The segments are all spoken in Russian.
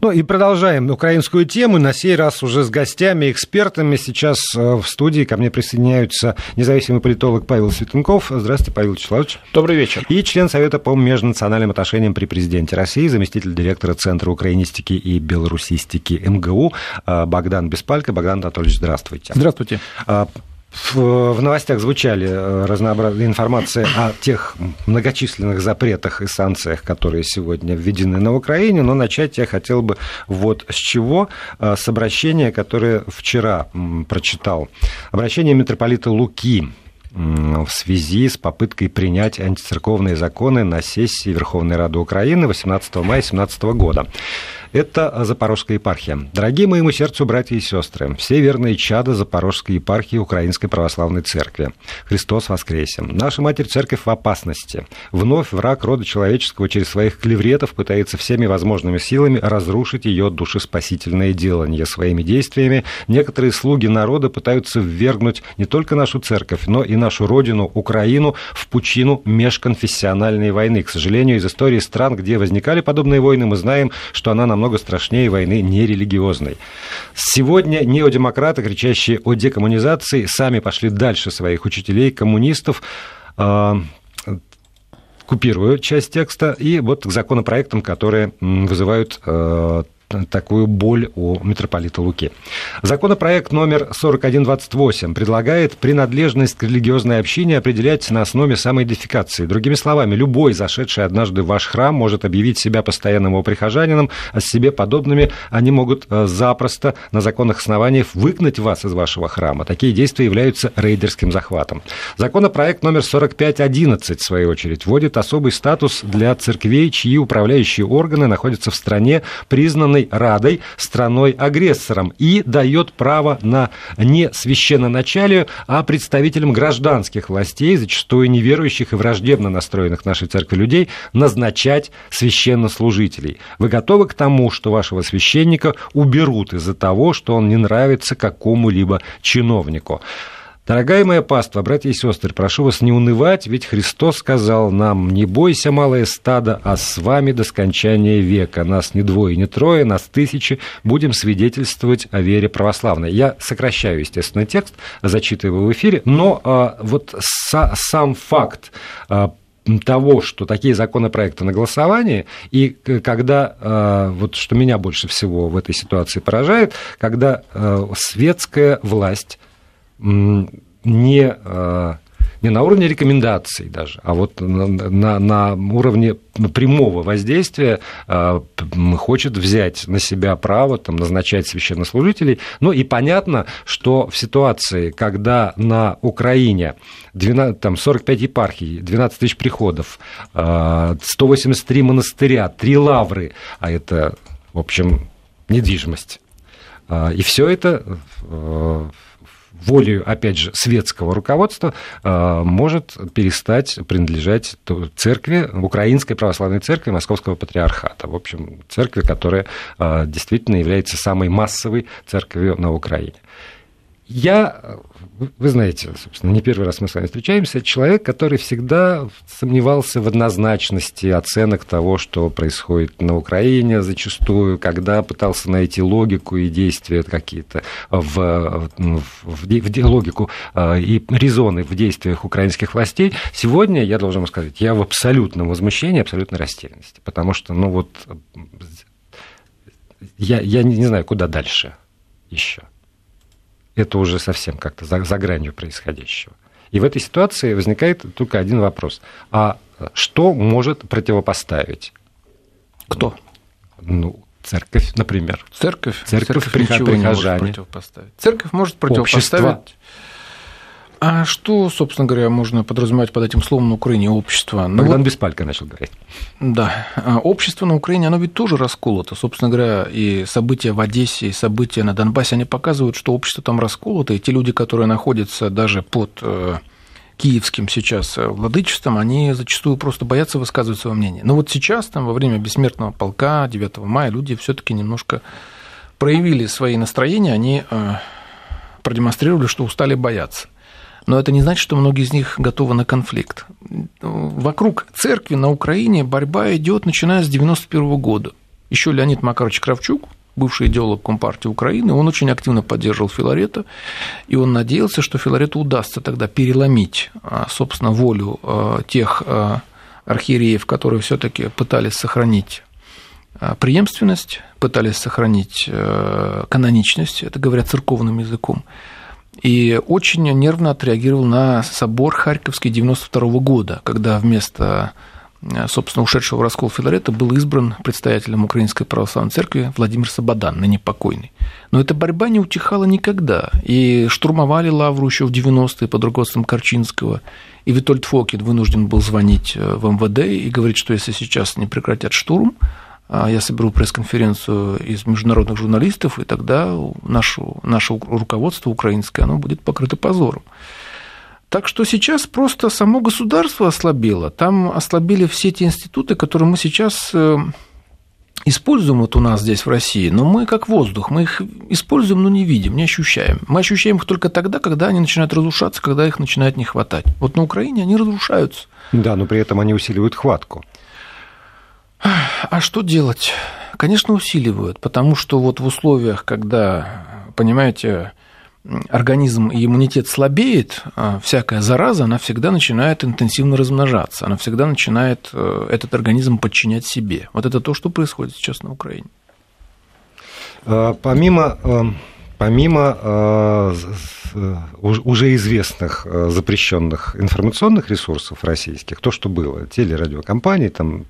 Ну и продолжаем украинскую тему. На сей раз уже с гостями, экспертами. Сейчас э, в студии ко мне присоединяются независимый политолог Павел Светенков. Здравствуйте, Павел Вячеславович. Добрый вечер. И член Совета по межнациональным отношениям при президенте России, заместитель директора Центра украинистики и белорусистики МГУ э, Богдан Беспалько. Богдан Анатольевич, здравствуйте. Здравствуйте. В новостях звучали э, разнообразные информации о тех многочисленных запретах и санкциях, которые сегодня введены на Украине, но начать я хотел бы вот с чего, э, с обращения, которое вчера прочитал. Обращение митрополита Луки в связи с попыткой принять антицерковные законы на сессии Верховной Рады Украины 18 мая 2017 года. Это Запорожская епархия. Дорогие моему сердцу братья и сестры, все верные чада Запорожской епархии Украинской Православной Церкви. Христос воскресе. Наша Матерь Церковь в опасности. Вновь враг рода человеческого через своих клевретов пытается всеми возможными силами разрушить ее душеспасительное делание своими действиями. Некоторые слуги народа пытаются ввергнуть не только нашу церковь, но и нашу родину, Украину, в пучину межконфессиональной войны. К сожалению, из истории стран, где возникали подобные войны, мы знаем, что она нам намного страшнее войны нерелигиозной. Сегодня неодемократы, кричащие о декоммунизации, сами пошли дальше своих учителей, коммунистов, а, купирую часть текста, и вот к законопроектам, которые вызывают а, такую боль у митрополита Луки. Законопроект номер 4128 предлагает принадлежность к религиозной общине определять на основе самоидентификации. Другими словами, любой зашедший однажды в ваш храм может объявить себя постоянным его прихожанином, а с себе подобными они могут э, запросто на законных основаниях выгнать вас из вашего храма. Такие действия являются рейдерским захватом. Законопроект номер 4511, в свою очередь, вводит особый статус для церквей, чьи управляющие органы находятся в стране, признанной Верховной Радой страной-агрессором и дает право на не священноначалию, а представителям гражданских властей, зачастую неверующих и враждебно настроенных нашей церкви людей, назначать священнослужителей. Вы готовы к тому, что вашего священника уберут из-за того, что он не нравится какому-либо чиновнику? Дорогая моя паства, братья и сестры, прошу вас не унывать, ведь Христос сказал нам, не бойся, малое стадо, а с вами до скончания века. Нас не двое, не трое, нас тысячи, будем свидетельствовать о вере православной. Я сокращаю, естественно, текст, зачитываю в эфире, но а, вот са, сам факт а, того, что такие законопроекты на голосовании, и когда, а, вот что меня больше всего в этой ситуации поражает, когда а, светская власть не, э, не на уровне рекомендаций даже, а вот на, на, на уровне прямого воздействия э, хочет взять на себя право там, назначать священнослужителей. Ну и понятно, что в ситуации, когда на Украине 12, там, 45 епархий, 12 тысяч приходов, 183 э, монастыря, 3 лавры, а это, в общем, недвижимость. И все это волею, опять же, светского руководства э, может перестать принадлежать церкви, Украинской православной церкви Московского патриархата. В общем, церкви, которая э, действительно является самой массовой церковью на Украине. Я вы знаете, собственно, не первый раз мы с вами встречаемся, человек, который всегда сомневался в однозначности оценок того, что происходит на Украине зачастую, когда пытался найти логику и действия какие-то в, в, в, в логику а, и резоны в действиях украинских властей. Сегодня, я должен вам сказать, я в абсолютном возмущении, абсолютной растерянности, потому что, ну вот, я, я не знаю, куда дальше еще это уже совсем как-то за, за гранью происходящего. И в этой ситуации возникает только один вопрос. А что может противопоставить? Кто? Ну, церковь, например. Церковь? Церковь, церковь прихожане. может противопоставить. Церковь может противопоставить... Общество а что, собственно говоря, можно подразумевать под этим словом на Украине общество? Ну, Богдан вот, Беспалько начал говорить. Да. А общество на Украине, оно ведь тоже расколото. Собственно говоря, и события в Одессе, и события на Донбассе, они показывают, что общество там расколото, и те люди, которые находятся даже под э, киевским сейчас э, владычеством, они зачастую просто боятся высказывать свое мнение. Но вот сейчас, там, во время бессмертного полка 9 мая, люди все таки немножко проявили свои настроения, они э, продемонстрировали, что устали бояться но это не значит, что многие из них готовы на конфликт. Вокруг церкви на Украине борьба идет, начиная с 91 года. Еще Леонид Макарович Кравчук, бывший идеолог Компартии Украины, он очень активно поддерживал Филарета, и он надеялся, что Филарету удастся тогда переломить, а, собственно, волю а, тех а, архиереев, которые все таки пытались сохранить преемственность, пытались сохранить каноничность, это говорят церковным языком, и очень нервно отреагировал на собор Харьковский 92 года, когда вместо Э, собственно, ушедшего в раскол Филарета был избран предстоятелем Украинской Православной Церкви Владимир Сабадан, ныне покойный. Но эта борьба не утихала никогда. И штурмовали Лавру еще в 90-е под руководством Корчинского. И Витольд Фокин вынужден был звонить э, в МВД и говорить, что если сейчас не прекратят штурм, я соберу пресс-конференцию из международных журналистов, и тогда наше, наше руководство украинское оно будет покрыто позором. Так что сейчас просто само государство ослабело. Там ослабили все те институты, которые мы сейчас э, используем вот у нас здесь в России, но мы как воздух, мы их используем, но не видим, не ощущаем. Мы ощущаем их только тогда, когда они начинают разрушаться, когда их начинает не хватать. Вот на Украине они разрушаются. Да, но при этом они усиливают хватку. А что делать? Конечно, усиливают, потому что вот в условиях, когда, понимаете, организм и иммунитет слабеет, а всякая зараза, она всегда начинает интенсивно размножаться, она всегда начинает э, этот организм подчинять себе. Вот это то, что происходит сейчас на Украине. А, помимо эм, помимо э, э, уже известных э, запрещенных информационных ресурсов российских, то, что было, телерадиокомпании, там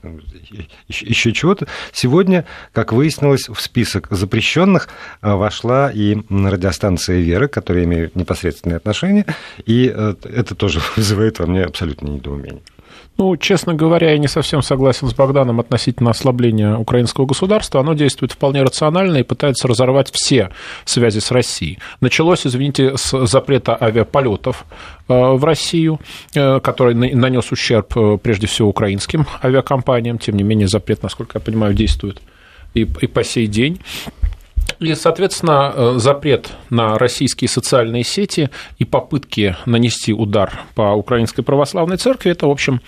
еще чего-то, сегодня, как выяснилось, в список запрещенных вошла и радиостанция «Вера», которая имеет непосредственное отношение, и это тоже вызывает во мне абсолютное недоумение. Ну, честно говоря, я не совсем согласен с Богданом относительно ослабления украинского государства. Оно действует вполне рационально и пытается разорвать все связи с Россией. Началось, извините, с запрета авиаполетов э, в Россию, э, который нанес ущерб э, прежде всего украинским авиакомпаниям. Тем не менее, запрет, насколько я понимаю, действует и, и по сей день. И, соответственно, э, запрет на российские социальные сети и попытки нанести удар по Украинской Православной Церкви – это, в общем,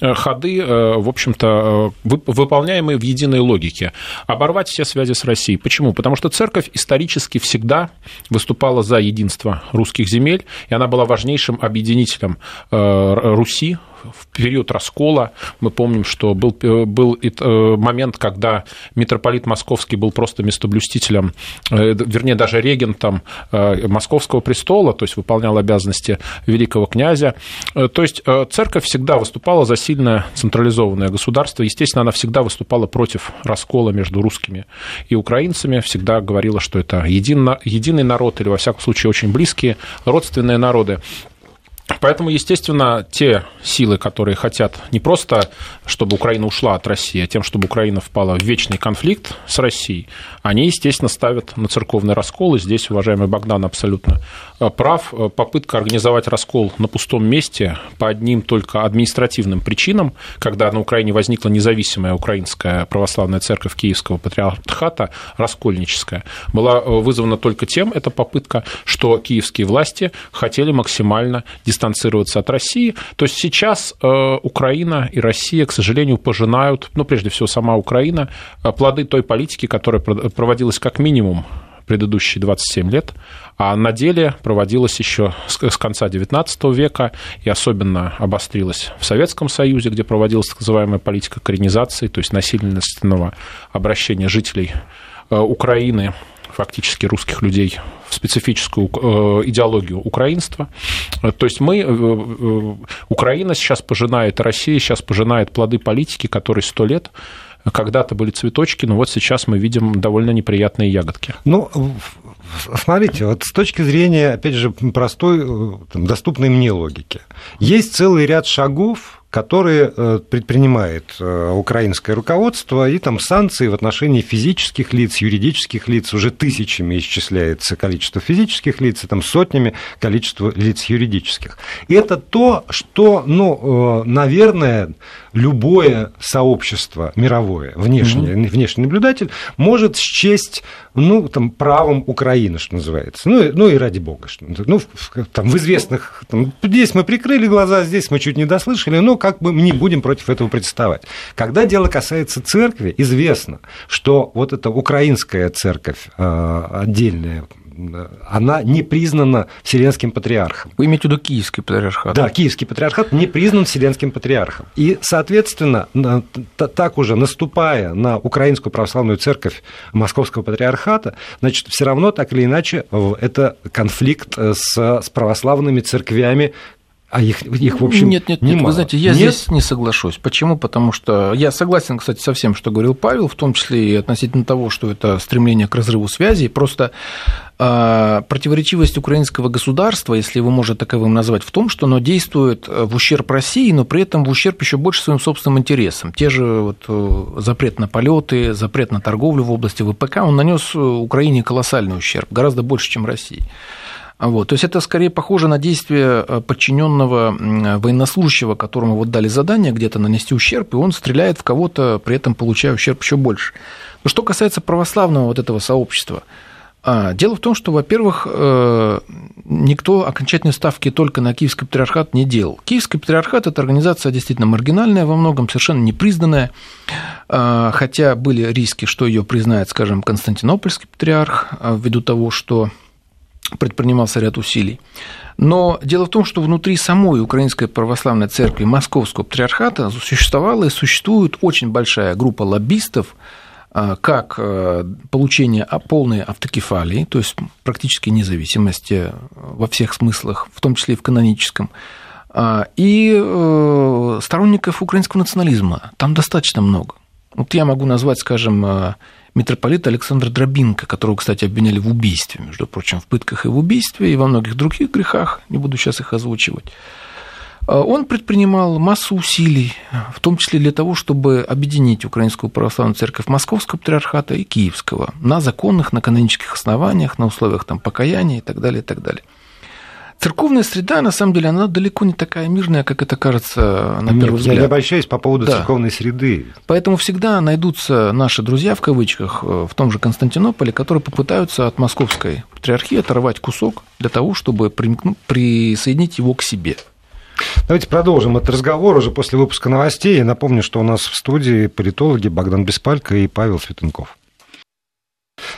э, ходы, э, в общем-то, выполняемые в единой логике. Оборвать все связи с Россией. Почему? Потому что Церковь исторически всегда выступала за единство русских земель, и она была важнейшим объединителем Руси в период раскола. Мы помним, что был, был э, момент, когда митрополит Московский был просто местоблюстителем, э, вернее, даже регентом э, Московского престола, то есть выполнял обязанности великого князя. То есть церковь всегда выступала за сильное централизованное государство. Естественно, она всегда выступала против раскола между русскими и украинцами, всегда говорила, что это един, единый народ или, во всяком случае, очень близкие родственные народы. Поэтому, естественно, те силы, которые хотят не просто, чтобы Украина ушла от России, а тем, чтобы Украина впала в вечный конфликт с Россией, они, естественно, ставят на церковный раскол. И здесь, уважаемый Богдан, абсолютно э, прав. Э, попытка организовать раскол на пустом месте по одним только административным причинам, когда на Украине возникла независимая украинская православная церковь Киевского патриархата, раскольническая, была э, вызвана только тем, эта попытка, что киевские власти хотели максимально дистанцироваться от России. То есть сейчас э, Украина и Россия, к сожалению, пожинают, ну, прежде всего, сама Украина, э, плоды той политики, которая проводилась как минимум предыдущие 27 лет, а на деле проводилась еще с конца XIX века и особенно обострилась в Советском Союзе, где проводилась так называемая политика коренизации, то есть насильственного обращения жителей э, Украины фактически русских людей в специфическую э, идеологию украинства. То есть мы, э, э, Украина сейчас пожинает, Россия сейчас пожинает плоды политики, которые сто лет когда-то были цветочки, но вот сейчас мы видим довольно неприятные ягодки. Ну, смотрите, вот с точки зрения, опять же, простой, там, доступной мне логики, есть целый ряд шагов, которые э, предпринимает э, украинское руководство, и там санкции в отношении физических лиц, юридических лиц уже тысячами исчисляется количество физических лиц, и там сотнями количество лиц юридических. И это то, что, ну, э, наверное, любое сообщество мировое, внешний, mm-hmm. внешний наблюдатель, может счесть ну, там, правом Украины что называется. Ну, ну и ради бога. Что, ну, там, в известных... Там, здесь мы прикрыли глаза, здесь мы чуть не дослышали, но как мы не будем против этого протестовать. Когда дело касается церкви, известно, что вот эта украинская церковь отдельная, она не признана Вселенским патриархом. Вы имеете в виду Киевский патриархат? Да, Киевский патриархат не признан Вселенским патриархом. И, соответственно, так уже наступая на Украинскую православную церковь Московского патриархата, значит, все равно так или иначе это конфликт э, с, с православными церквями а их, их в общем, Нет, нет, нет. Немало. Вы знаете, я нет? здесь не соглашусь. Почему? Потому что я согласен, кстати, со всем, что говорил Павел, в том числе и относительно того, что это стремление к разрыву связи. Просто э, противоречивость украинского государства, если его можно таковым назвать, в том, что оно действует в ущерб России, но при этом в ущерб еще больше своим собственным интересам. Те же вот, э, запрет на полеты, запрет на торговлю в области ВПК, он нанес Украине колоссальный ущерб, гораздо больше, чем России. Вот. То есть это скорее похоже на действие э, подчиненного военнослужащего, которому вот дали задание где-то нанести ущерб, и он стреляет в кого-то, при этом получая ущерб еще больше. Но что касается православного вот этого сообщества, а, Дело в том, что, во-первых, э, никто окончательной ставки только на Киевский патриархат не делал. Киевский патриархат – это организация действительно маргинальная во многом, совершенно непризнанная, а, хотя были риски, что ее признает, скажем, Константинопольский патриарх, а, ввиду того, что предпринимался ряд усилий. Но дело в том, что внутри самой Украинской Православной Церкви Московского Патриархата существовала и существует очень большая группа лоббистов, а, как а, получение полной автокефалии, то есть практически независимости во всех смыслах, в том числе и в каноническом, а, и э, сторонников украинского национализма. Там достаточно много. Вот я могу назвать, скажем, митрополита Александра Дробинка, которого, кстати, обвиняли в убийстве, между прочим, в пытках и в убийстве, и во многих других грехах, не буду сейчас их озвучивать. А он предпринимал массу усилий, в том числе для того, чтобы объединить Украинскую православную церковь Московского патриархата и Киевского на законных, на канонических основаниях, на условиях там, покаяния и так далее, и так далее. Церковная среда, на самом деле, она далеко не такая мирная, как это кажется на первый Нет, взгляд. Я не обольщаюсь по поводу да. церковной среды. Поэтому всегда найдутся наши друзья, в кавычках, в том же Константинополе, которые попытаются от московской патриархии оторвать кусок для того, чтобы присоединить его к себе. Давайте продолжим этот разговор уже после выпуска новостей. Я напомню, что у нас в студии политологи Богдан Беспалько и Павел Светенков.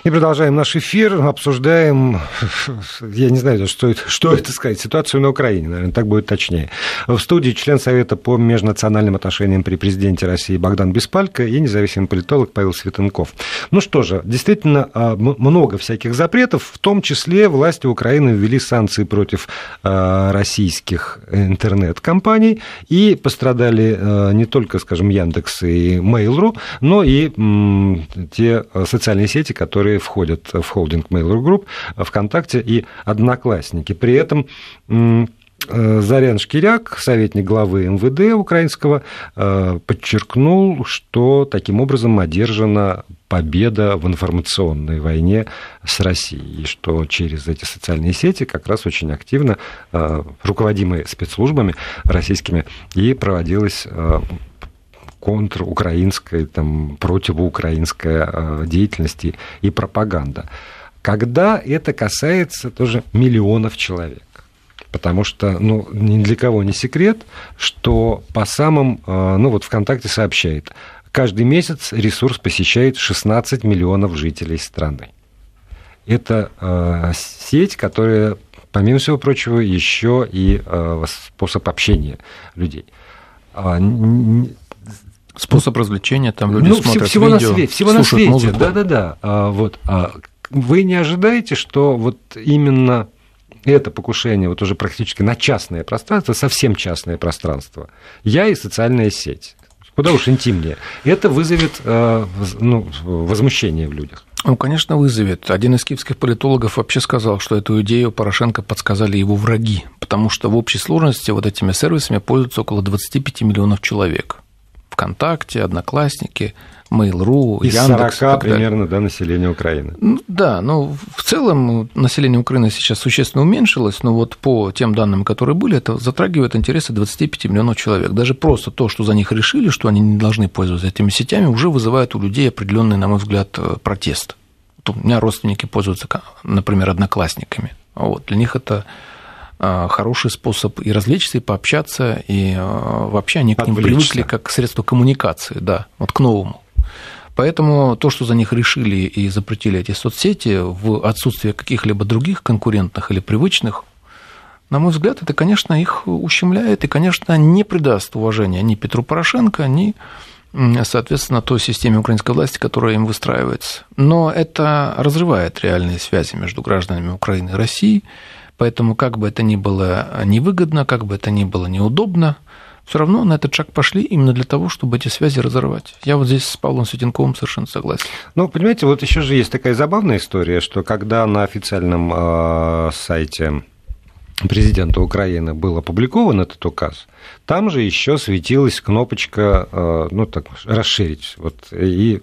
И продолжаем наш эфир, обсуждаем, я не знаю, что это, что это сказать, ситуацию на Украине, наверное, так будет точнее. В студии член Совета по межнациональным отношениям при президенте России Богдан Беспалько и независимый политолог Павел Светенков. Ну что же, действительно а, много всяких запретов, в том числе власти Украины ввели санкции против а, российских интернет-компаний, и пострадали а, не только, скажем, Яндекс и Mail.ru, но и те социальные сети, которые которые входят в холдинг Mail.ru Group, ВКонтакте и Одноклассники. При этом э, Зарян Шкиряк, советник главы МВД украинского, э, подчеркнул, что таким образом одержана победа в информационной войне с Россией, и что через эти социальные сети как раз очень активно, э, руководимые спецслужбами российскими, и проводилась контрукраинская, там, противоукраинская э, деятельность и пропаганда. Когда это касается тоже миллионов человек. Потому что, ну, ни для кого не секрет, что по самым, э, ну, вот ВКонтакте сообщает, каждый месяц ресурс посещает 16 миллионов жителей страны. Это э, сеть, которая, помимо всего прочего, еще и э, способ общения людей. Способ развлечения, там люди ну, смотрят всего видео, на свете, всего на свете, да-да-да. А, вот, а, вы не ожидаете, что вот именно это покушение вот уже практически на частное пространство, совсем частное пространство, я и социальная сеть, куда уж интимнее, это вызовет э, ну, возмущение в людях. Ну, конечно, вызовет. Один из киевских политологов вообще сказал, что эту идею Порошенко подсказали его враги, потому что в общей сложности вот этими сервисами пользуются около 25 миллионов человек. ВКонтакте, Одноклассники, Mail.ru, Из Яндекс. 40 примерно, да, населения Украины. Ну, да, но в целом население Украины сейчас существенно уменьшилось, но вот по тем данным, которые были, это затрагивает интересы 25 миллионов человек. Даже просто то, что за них решили, что они не должны пользоваться этими сетями, уже вызывает у людей определенный, на мой взгляд, протест. у меня родственники пользуются, например, одноклассниками. Вот, для них это хороший способ и развлечься, и пообщаться, и а, вообще они к ним привыкли как к средству коммуникации, да, вот к новому. Поэтому то, что за них решили и запретили эти соцсети в отсутствие каких-либо других конкурентных или привычных, на мой взгляд, это, конечно, их ущемляет и, конечно, не придаст уважения ни Петру Порошенко, ни, соответственно, той системе украинской власти, которая им выстраивается. Но это разрывает реальные связи между гражданами Украины и России, Поэтому, как бы это ни было невыгодно, как бы это ни было неудобно, все равно на этот шаг пошли именно для того, чтобы эти связи разорвать. Я вот здесь с Павлом Светенковым совершенно согласен. Ну, понимаете, вот еще же есть такая забавная история, что когда на официальном э, сайте президента Украины был опубликован этот указ, там же еще светилась кнопочка, э, ну так, расширить. Вот, и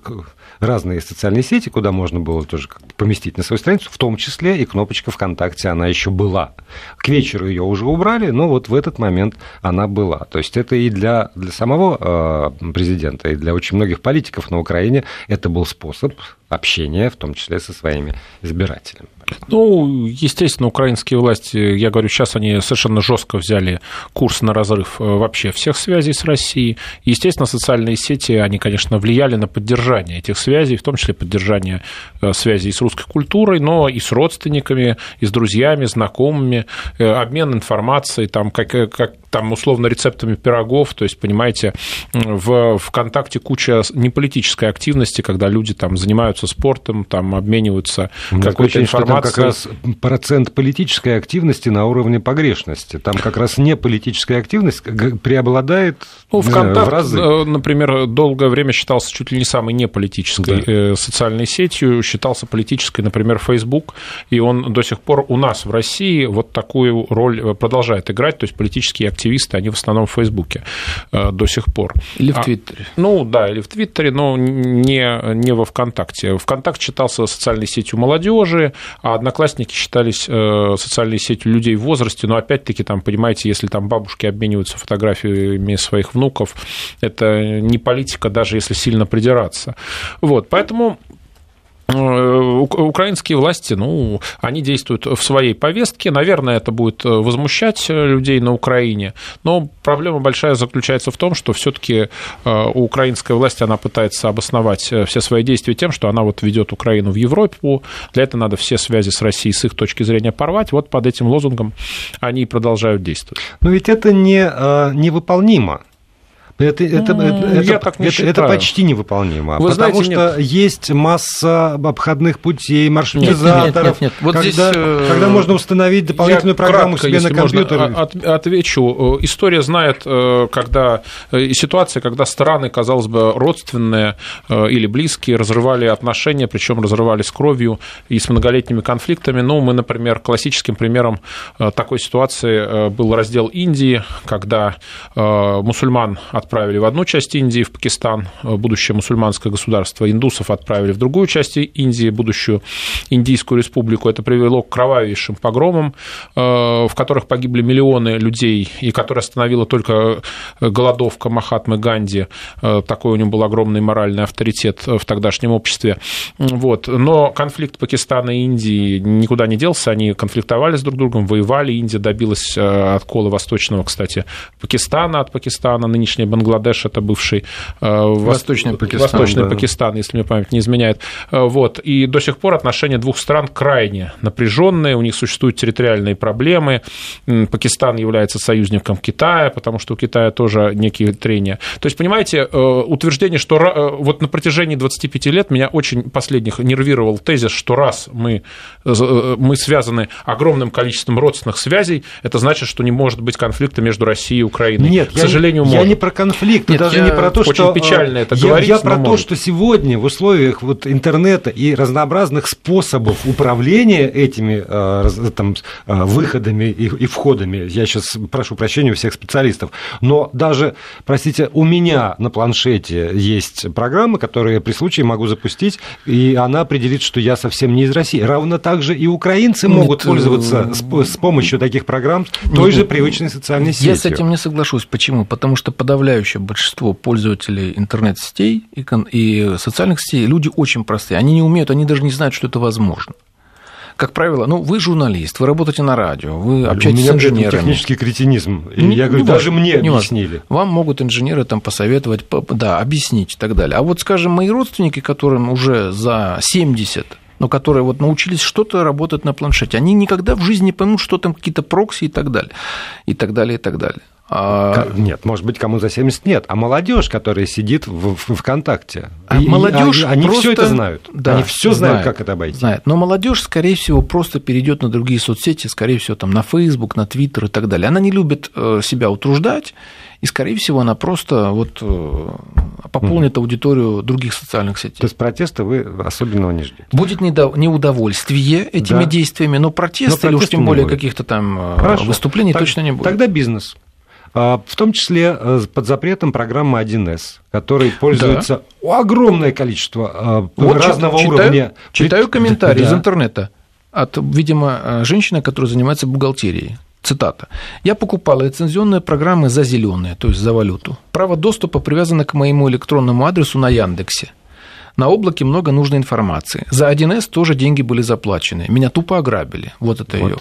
разные социальные сети, куда можно было тоже поместить на свою страницу, в том числе и кнопочка ВКонтакте, она еще была. К вечеру ее уже убрали, но вот в этот момент она была. То есть это и для, для самого э, президента, и для очень многих политиков на Украине это был способ общения, в том числе со своими избирателями. Ну, естественно, украинские власти, я говорю, сейчас они совершенно жестко взяли курс на разрыв э, вообще всех связей с Россией. Естественно, социальные сети, они, конечно, влияли на поддержание этих связей, в том числе поддержание э, связей с русской культурой, но и с родственниками, и с друзьями, знакомыми, э, обмен информацией, там, как, как там, условно, рецептами пирогов, то есть, понимаете, в ВКонтакте куча неполитической активности, когда люди там занимаются спортом, там обмениваются какой-то информацией. Там как раз процент политической активности на уровне погрешности. Там как раз не политическая активность преобладает ну, ВКонтакт, в разы. Э, например, долгое время считался чуть ли не самой неполитической да. Э, социальной сетью, считался политической, например, Facebook, и он до сих пор у нас в России вот такую роль э, продолжает играть, то есть политические активности активисты, они в основном в Фейсбуке э, до сих пор. Или в а, Твиттере. А, ну, да, или в Твиттере, но не, не во ВКонтакте. ВКонтакт считался социальной сетью молодежи, а Одноклассники считались э, социальной сетью людей в возрасте, но опять-таки, там, понимаете, если там бабушки обмениваются фотографиями своих внуков, это не политика, даже если сильно придираться. Вот, поэтому украинские власти, ну, они действуют в своей повестке. Наверное, это будет возмущать людей на Украине. Но проблема большая заключается в том, что все-таки э, украинская власть, она пытается обосновать э, все свои действия тем, что она вот ведет Украину в Европу. Для этого надо все связи с Россией с их точки зрения порвать. Вот под этим лозунгом они продолжают действовать. Но ведь это не, невыполнимо. Это, это, это, я так не это, считаю. это почти невыполнимо. Вы потому знаете, что нет. есть масса обходных путей, маршрутизаторов. Нет, нет, нет, нет. Вот когда, здесь, э, когда можно установить дополнительную программу кратко, себе на компьютер. От, отвечу. История знает, э, когда э, ситуация, когда страны, казалось бы, родственные или близкие, разрывали отношения, причем разрывали с кровью и с многолетними конфликтами. Ну, мы, например, классическим примером такой ситуации был раздел Индии, когда мусульман от отправили в одну часть Индии, в Пакистан, э, будущее мусульманское государство, индусов отправили в другую часть Индии, будущую Индийскую республику. Это привело к кровавейшим погромам, э, в которых погибли миллионы людей, и которая остановила только э, голодовка Махатмы Ганди. Такой у него был огромный моральный авторитет в тогдашнем обществе. Вот. Но конфликт Пакистана и Индии никуда не делся, они конфликтовали с друг другом, воевали. Индия добилась откола восточного, кстати, Пакистана от Пакистана, нынешняя Бангладеш это бывший э, Восточный Пакистан, Восточный да. Пакистан, если мне память не изменяет. Э, вот. И до сих пор отношения двух стран крайне напряженные, у них существуют территориальные проблемы. Пакистан является союзником Китая, потому что у Китая тоже некие трения. То есть, понимаете, э, утверждение, что вот на протяжении 25 лет меня очень последних нервировал тезис, что раз мы, мы связаны огромным количеством родственных связей, это значит, что не может быть конфликта между Россией и Украиной. Нет, к сожалению, я, может. я не про конфликт, Нет, даже не про то, очень что... Печально это я, говорить, Я про то, что сегодня в условиях вот интернета и разнообразных способов управления этими э, там, э, выходами и, и входами, я сейчас прошу прощения у всех специалистов, но даже, простите, у меня на планшете есть программа, которую я при случае могу запустить, и она определит, что я совсем не из России. Равно так же и украинцы могут Нет, пользоваться с, с помощью таких программ той же привычной социальной сетью. Я с этим не соглашусь. Почему? Потому что подавляющее подавляющее большинство пользователей интернет-сетей и социальных сетей люди очень простые. Они не умеют, они даже не знают, что это возможно как правило, ну, вы журналист, вы работаете на радио, вы общаетесь с инженерами. технический кретинизм. И не, я говорю, не даже важно, мне объяснили. Вам могут инженеры там посоветовать, да, объяснить и так далее. А вот, скажем, мои родственники, которым уже за 70 но которые вот научились что-то работать на планшете, они никогда в жизни не поймут, что там какие-то прокси и так далее, и так далее, и так далее. А... Нет, может быть, кому за 70 нет, а молодежь, которая сидит в, в ВКонтакте. А и, молодежь они, они все это знают. Да, они все знают, как это обойти. Знают. Но молодежь, скорее всего, просто перейдет на другие соцсети, скорее всего, там на Facebook, на Twitter и так далее. Она не любит э, себя утруждать, и, скорее всего, она просто вот э, пополнит аудиторию других социальных сетей. То есть протеста вы особенного не ждете? Будет неудовольствие этими да. действиями, но протеста, или уж тем более каких-то там э, Хорошо. выступлений так, точно не будет. Тогда бизнес. А, в том числе э, под запретом программы 1С, который пользуется да. огромное количество а, вот разного читаю, уровня. Читаю комментарии да. из интернета от, видимо, э, женщины, которая занимается бухгалтерией. Цитата. «Я покупала лицензионные программы за зеленые, то есть за валюту. Право доступа привязано к моему электронному адресу на Яндексе. На облаке много нужной информации. За 1С тоже деньги были заплачены. Меня тупо ограбили. Вот это вот. ее.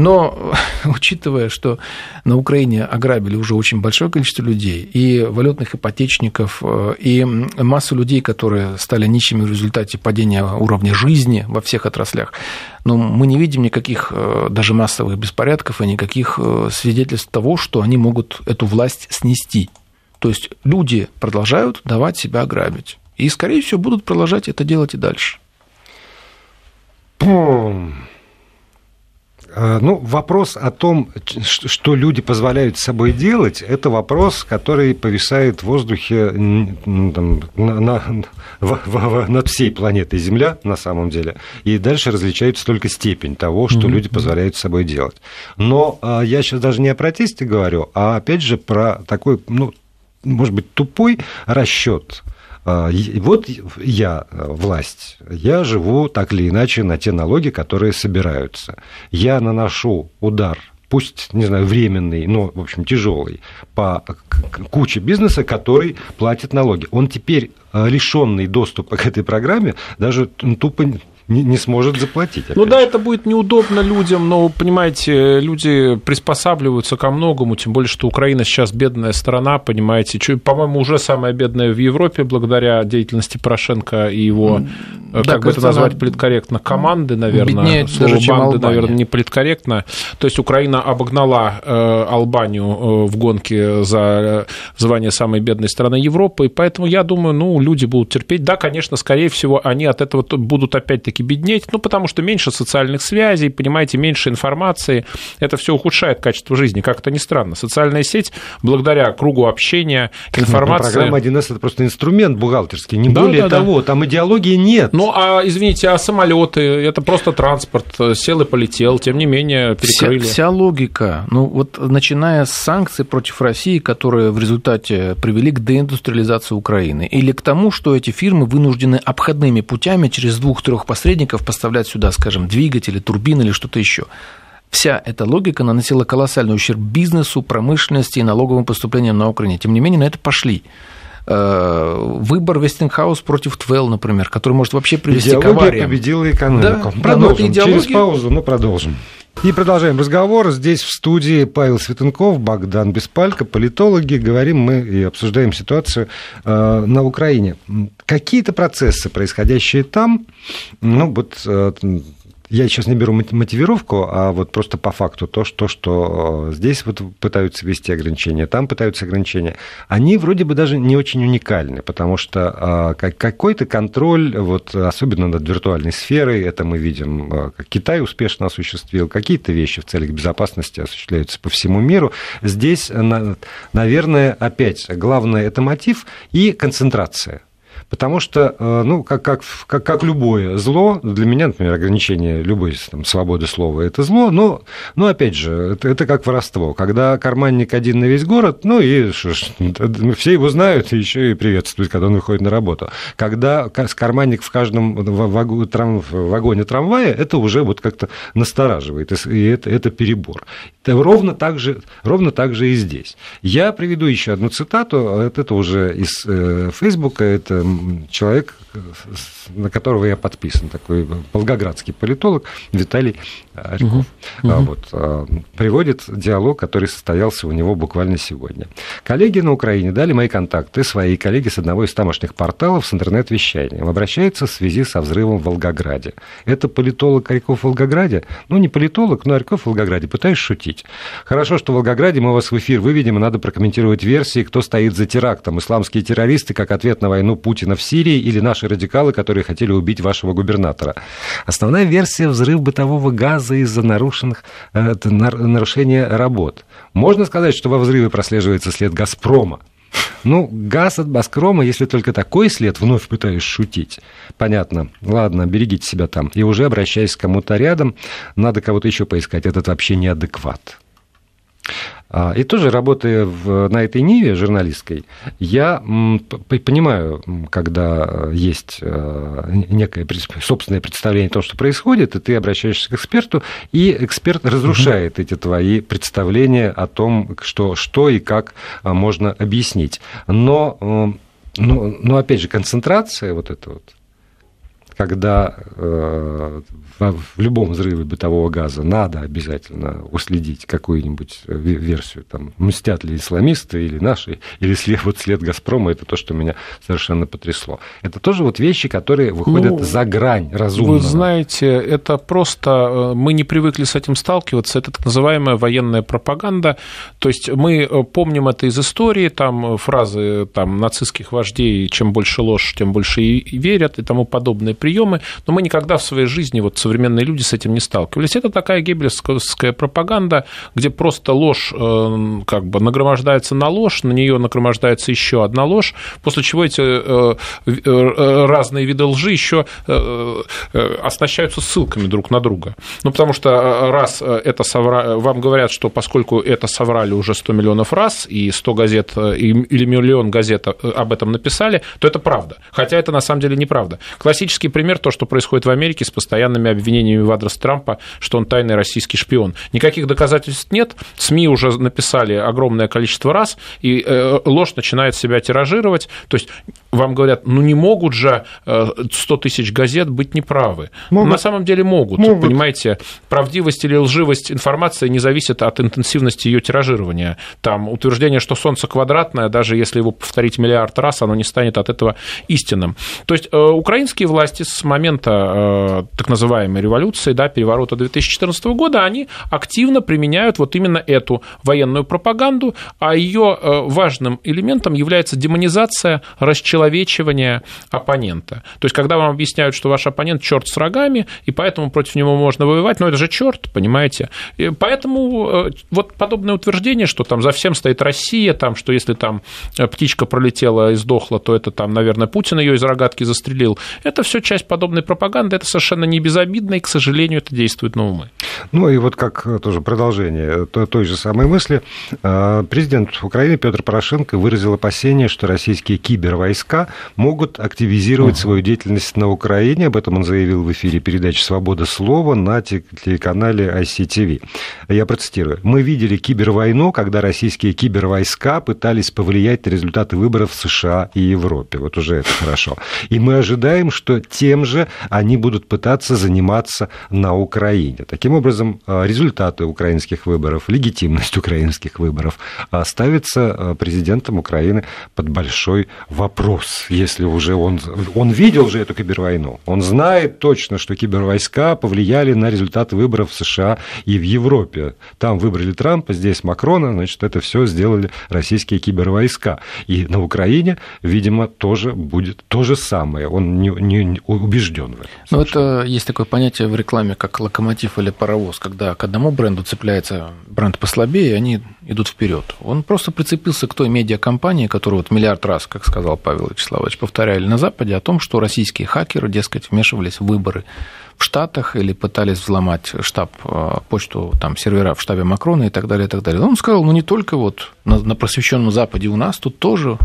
Но, учитывая, что на Украине ограбили уже очень большое количество людей, и валютных ипотечников, э, и массу людей, которые стали нищими в результате падения уровня жизни во всех отраслях, но мы не видим никаких э, даже массовых беспорядков и никаких э, свидетельств того, что они могут эту власть снести. То есть люди продолжают давать себя грабить. И, скорее всего, будут продолжать это делать и дальше. А, ну, вопрос о том, что люди позволяют с собой делать, это вопрос, который повисает в воздухе там, на, на, в, в, над всей планетой Земля, на самом деле. И дальше различается только степень того, что mm-hmm. люди позволяют с собой делать. Но а, я сейчас даже не о протесте говорю, а опять же про такой, ну, может быть, тупой расчет а, вот я, э, власть, я живу так или иначе на те налоги, которые собираются. Я наношу удар пусть, не знаю, временный, но, в общем, тяжелый, по куче бизнеса, который платит налоги. Он теперь э, лишенный доступа к этой программе, даже тупо не, не сможет заплатить. Ну да, это будет неудобно людям, но, понимаете, люди приспосабливаются ко многому, тем более, что Украина сейчас бедная страна, понимаете, по-моему, уже самая бедная в Европе благодаря деятельности Порошенко и его, да, как бы это назвать политкорректно, команды, наверное, слово даже, банды, наверное, не политкорректно. То есть Украина обогнала э, Албанию э, в гонке за звание самой бедной страны Европы, и поэтому я думаю, ну, люди будут терпеть. Да, конечно, скорее всего, они от этого будут опять-таки все-таки беднеть, ну, потому что меньше социальных связей, понимаете, меньше информации, это все ухудшает качество жизни, как это ни странно. Социальная сеть, благодаря кругу общения, информации... Программа 1С – это просто инструмент бухгалтерский, не да, более да, того, да. там идеологии нет. Ну, а, извините, а самолеты это просто транспорт, сел и полетел, тем не менее, перекрыли. Вся, вся логика, ну, вот начиная с санкций против России, которые в результате привели к деиндустриализации Украины, или к тому, что эти фирмы вынуждены обходными путями через двух-трех посредников поставлять сюда, скажем, двигатели, турбины или что-то еще. Вся эта логика наносила колоссальный ущерб бизнесу, промышленности и налоговым поступлениям на Украине. Тем не менее, на это пошли э, выбор Westinghouse против ТВЭЛ, например, который может вообще привести идеология к авариям. победила экономику. Да, продолжим. Да, идеология... Через паузу, но продолжим. И продолжаем разговор. Здесь в студии Павел Светенков, Богдан Беспалько, политологи. Говорим мы и обсуждаем ситуацию э, на Украине. Какие-то процессы, происходящие там, ну вот э, я сейчас не беру мотивировку, а вот просто по факту то, что, что э, здесь вот пытаются ввести ограничения, там пытаются ограничения, они вроде бы даже не очень уникальны, потому что э, какой-то контроль, вот, особенно над виртуальной сферой, это мы видим, э, как Китай успешно осуществил, какие-то вещи в целях безопасности осуществляются по всему миру. Здесь, наверное, опять главное это мотив и концентрация Потому что, э, ну, как, как, как, как любое зло, для меня, например, ограничение любой там, свободы слова – это зло, но, но опять же, это, это как воровство. Когда карманник один на весь город, ну, и все его знают, и еще и приветствуют, когда он выходит на работу. Когда карманник в каждом вагоне трамвая, это уже вот как-то настораживает, и это, это перебор. Это ровно, так же, ровно так же и здесь. Я приведу еще одну цитату, это уже из э, Фейсбука, это человек, на которого я подписан, такой волгоградский политолог Виталий Арьков. Угу. Вот, а, приводит диалог, который состоялся у него буквально сегодня. Коллеги на Украине дали мои контакты, свои коллеги с одного из тамошних порталов с интернет-вещанием. Обращаются в связи со взрывом в Волгограде. Это политолог Арьков в Волгограде? Ну, не политолог, но Арьков в Волгограде. Пытаюсь шутить. Хорошо, что в Волгограде мы вас в эфир выведем, и надо прокомментировать версии, кто стоит за терактом. Исламские террористы как ответ на войну Путина в Сирии или наши радикалы, которые хотели убить вашего губернатора. Основная версия – взрыв бытового газа из-за нарушенных, э, нарушения работ. Можно сказать, что во взрыве прослеживается след «Газпрома», ну, газ от Баскрома, если только такой след, вновь пытаюсь шутить. Понятно. Ладно, берегите себя там. И уже обращаясь к кому-то рядом, надо кого-то еще поискать. Этот вообще неадекват. А, и тоже работая в, на этой ниве журналистской, я понимаю, когда есть э, некое собственное представление о том, что происходит, и ты обращаешься к эксперту, и эксперт разрушает эти твои представления о том, что, что и как а, можно объяснить. Но, э, но, но опять же, концентрация вот эта вот, когда э, в любом взрыве бытового газа надо обязательно уследить какую-нибудь э, версию, там, мстят ли исламисты или наши, или след, вот след «Газпрома», это то, что меня совершенно потрясло. Это тоже вот вещи, которые выходят ну, за грань разумного. Вы знаете, это просто... Э, мы не привыкли с этим сталкиваться, это так называемая военная пропаганда, то есть мы э, помним это из истории, там фразы там, нацистских вождей «чем больше ложь, тем больше и верят» и тому подобные приемы, но мы никогда в своей жизни вот современные люди с этим не сталкивались. Это такая геббельская пропаганда, где просто ложь э, как бы нагромождается на ложь, на нее нагромождается еще одна ложь, после чего эти э, э, разные виды лжи еще оснащаются ссылками друг на друга. Ну, потому что раз это совра... вам говорят, что поскольку это соврали уже 100 миллионов раз, и 100 газет или миллион газет об этом написали, то это правда. Хотя это на самом деле неправда. Классический пример то, что происходит в Америке с постоянными обвинениями в адрес Трампа, что он тайный российский шпион. Никаких доказательств нет, СМИ уже написали огромное количество раз, и э, ложь начинает себя тиражировать. То есть вам говорят, ну не могут же 100 э, тысяч газет быть неправы. Могут. На самом деле могут. могут. Понимаете, правдивость или лживость информации не зависит от интенсивности ее тиражирования. Там утверждение, что Солнце квадратное, даже если его повторить миллиард раз, оно не станет от этого истинным. То есть э, украинские власти с момента так называемой называемой революции, да, переворота 2014 года, они активно применяют вот именно эту военную пропаганду, а ее э, важным элементом является демонизация, расчеловечивание оппонента. То есть, когда вам объясняют, что ваш оппонент черт с рогами, и поэтому против него можно воевать, но это же черт, понимаете? И поэтому э, вот подобное утверждение, что там за всем стоит Россия, там, что если там э, птичка пролетела и сдохла, то это там, наверное, Путин ее из рогатки застрелил. Это все часть подобной пропаганды, это совершенно не безобидно обидно, и, к сожалению, это действует на умы. Ну и вот как тоже продолжение той же самой мысли, э, президент Украины Петр Порошенко выразил опасение, что российские кибервойска могут активизировать угу. свою деятельность на Украине. Об этом он заявил в эфире передачи «Свобода слова» на телеканале ICTV. Я процитирую. «Мы видели кибервойну, когда российские кибервойска пытались повлиять на результаты выборов в США и Европе. Вот уже это хорошо. И мы ожидаем, что тем же они будут пытаться заниматься на Украине. Таким образом, э, результаты украинских выборов, легитимность украинских выборов э, ставится э, президентом Украины под большой вопрос. Если уже он, он видел же эту кибервойну, он знает точно, что кибервойска повлияли на результаты выборов в США и в Европе. Там выбрали Трампа, здесь Макрона, значит, это все сделали российские кибервойска. И на Украине, видимо, тоже будет то же самое. Он не, не убежден в этом. Ну, это есть такое понятие в рекламе, как локомотив или паровоз когда к одному бренду цепляется бренд послабее, и они идут вперед. Он просто прицепился к той медиакомпании, которую вот миллиард раз, как сказал Павел Вячеславович, повторяли на Западе о том, что российские хакеры, дескать, вмешивались в выборы в Штатах или пытались взломать штаб, э, почту, там, сервера в штабе Макрона и так далее, и так далее. Он сказал, ну не только вот на, на просвещенном Западе у нас, тут тоже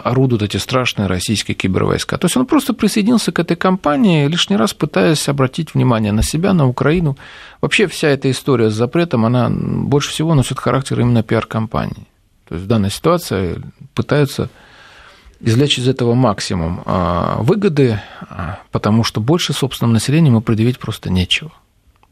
орудуют эти страшные российские кибервойска. То есть он просто присоединился к этой кампании, лишний раз пытаясь обратить внимание на себя, на Украину. Вообще вся эта история с запретом, она больше всего носит характер именно пиар-компании. То есть в данной ситуации пытаются извлечь из этого максимум а, выгоды, а, потому что больше собственному населению мы предъявить просто нечего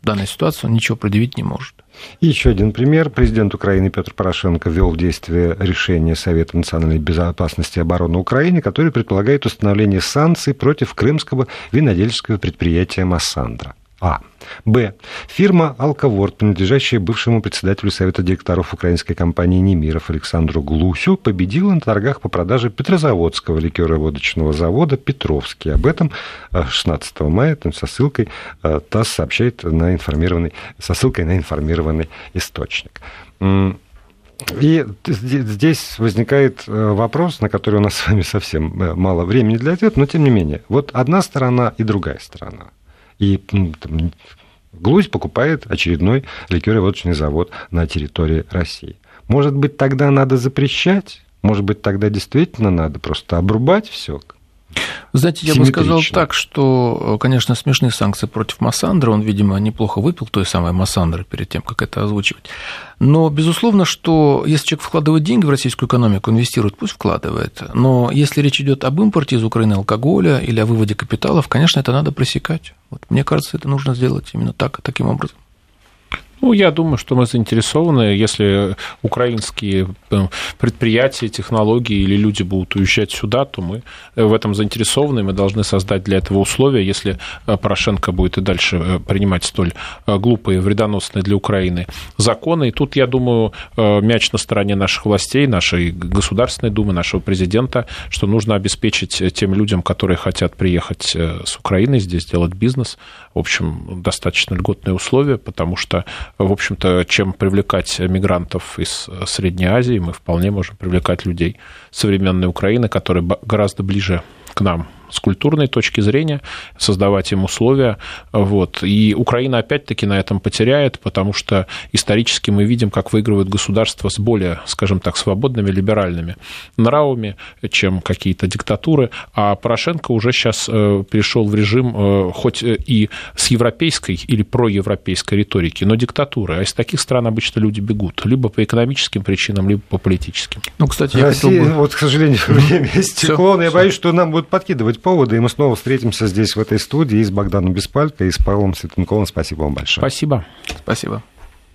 данной ситуации он ничего предъявить не может. Еще один пример. Президент Украины Петр Порошенко ввел в действие решение Совета национальной безопасности и обороны Украины, которое предполагает установление санкций против крымского винодельческого предприятия «Массандра». А. Б. Фирма «Алковорд», принадлежащая бывшему председателю Совета директоров украинской компании «Немиров» Александру Глусю, победила на торгах по продаже Петрозаводского ликероводочного завода «Петровский». Об этом 16 э, мая там, со ссылкой э, ТАСС сообщает на информированный, со ссылкой на информированный источник. И здесь возникает э, вопрос, на который у нас с вами совсем мало времени для ответа, но тем не менее. Вот одна сторона и другая сторона – и там, Глузь покупает очередной ликероводочный завод на территории России. Может быть, тогда надо запрещать? Может быть, тогда действительно надо просто обрубать все? Знаете, я бы сказал так, что, конечно, смешные санкции против Массандра, он, видимо, неплохо выпил той самой Массандры перед тем, как это озвучивать. Но, безусловно, что если человек вкладывает деньги в российскую экономику, инвестирует, пусть вкладывает. Но если речь идет об импорте из Украины алкоголя или о выводе капиталов, конечно, это надо пресекать. Вот, мне кажется, это нужно сделать именно так, таким образом. Ну, я думаю, что мы заинтересованы, если украинские э, предприятия, технологии или люди будут уезжать сюда, то мы в этом заинтересованы, мы должны создать для этого условия, если э, Порошенко будет и дальше э, принимать столь глупые, вредоносные для Украины законы. И тут, я думаю, мяч на стороне наших властей, нашей Государственной Думы, нашего президента, что нужно обеспечить тем людям, которые хотят приехать с Украины, здесь делать бизнес, в общем, достаточно льготные условия, потому что в общем-то, чем привлекать мигрантов из Средней Азии, мы вполне можем привлекать людей современной Украины, которые гораздо ближе к нам с культурной точки зрения, создавать им условия. Вот. И Украина опять-таки на этом потеряет, потому что исторически мы видим, как выигрывают государства с более, скажем так, свободными, либеральными нравами, чем какие-то диктатуры. А Порошенко уже сейчас э, перешел в режим э, хоть и с европейской или проевропейской риторики, но диктатуры. А из таких стран обычно люди бегут либо по экономическим причинам, либо по политическим. Ну, кстати, я Россия, бы... вот, к сожалению, время стекло, я боюсь, что нам будут подкидывать повода, и мы снова встретимся здесь, в этой студии, и с Богданом Беспалько, и с Павлом Светенковым. Спасибо вам большое. Спасибо. Спасибо.